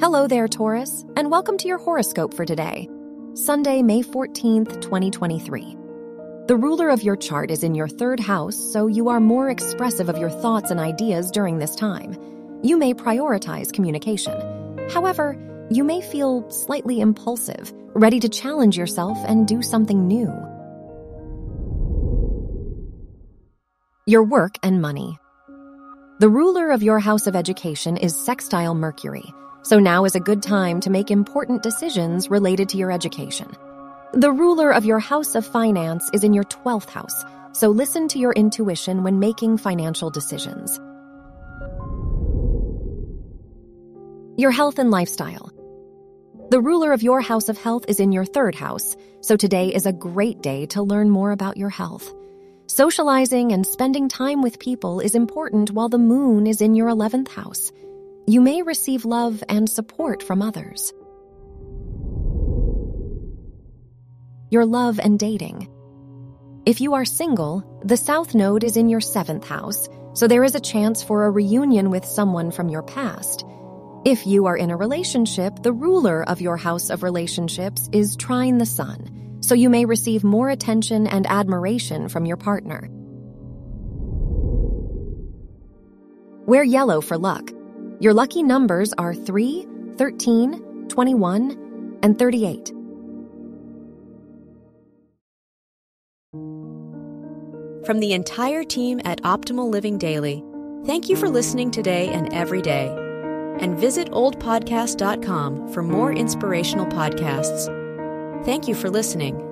Hello there, Taurus, and welcome to your horoscope for today, Sunday, May 14th, 2023. The ruler of your chart is in your third house, so you are more expressive of your thoughts and ideas during this time. You may prioritize communication. However, you may feel slightly impulsive, ready to challenge yourself and do something new. Your work and money. The ruler of your house of education is sextile Mercury, so now is a good time to make important decisions related to your education. The ruler of your house of finance is in your 12th house, so listen to your intuition when making financial decisions. Your health and lifestyle. The ruler of your house of health is in your third house, so today is a great day to learn more about your health. Socializing and spending time with people is important while the moon is in your 11th house. You may receive love and support from others. Your love and dating. If you are single, the South Node is in your 7th house, so there is a chance for a reunion with someone from your past. If you are in a relationship, the ruler of your house of relationships is trine the sun so you may receive more attention and admiration from your partner. Wear yellow for luck. Your lucky numbers are 3, 13, 21, and 38. From the entire team at Optimal Living Daily, thank you for listening today and every day. And visit oldpodcast.com for more inspirational podcasts. Thank you for listening.